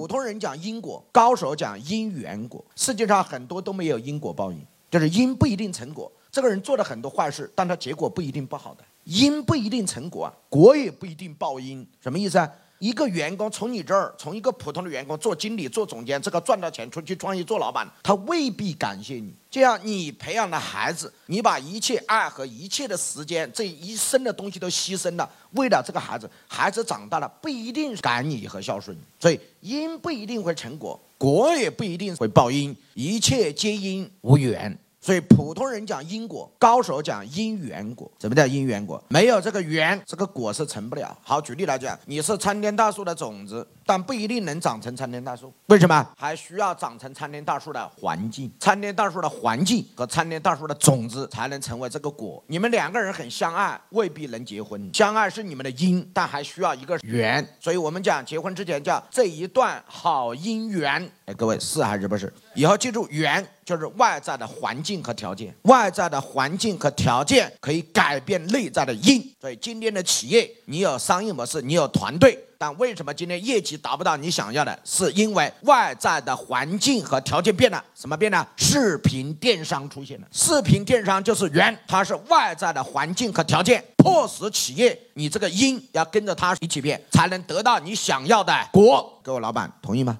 普通人讲因果，高手讲因缘果。世界上很多都没有因果报应，就是因不一定成果。这个人做了很多坏事，但他结果不一定不好的。因不一定成果啊，果也不一定报因。什么意思啊？一个员工从你这儿，从一个普通的员工做经理、做总监，这个赚到钱出去创业做老板，他未必感谢你。这样你培养的孩子，你把一切爱和一切的时间，这一生的东西都牺牲了，为了这个孩子，孩子长大了不一定感你和孝顺你。所以因不一定会成果，果也不一定会报因，一切皆因无缘。所以普通人讲因果，高手讲因缘果。什么叫因缘果？没有这个缘，这个果是成不了。好，举例来讲，你是参天大树的种子，但不一定能长成参天大树。为什么？还需要长成参天大树的环境。参天大树的环境和参天大树的种子才能成为这个果。你们两个人很相爱，未必能结婚。相爱是你们的因，但还需要一个缘。所以我们讲结婚之前叫这一段好姻缘。哎，各位是还是不是？以后记住，缘就是外在的环境和条件，外在的环境和条件可以改变内在的因。所以今天的企业，你有商业模式，你有团队，但为什么今天业绩达不到你想要的？是因为外在的环境和条件变了。什么变了？视频电商出现了。视频电商就是缘，它是外在的环境和条件，迫使企业你这个因要跟着它一起变，才能得到你想要的果。各位老板，同意吗？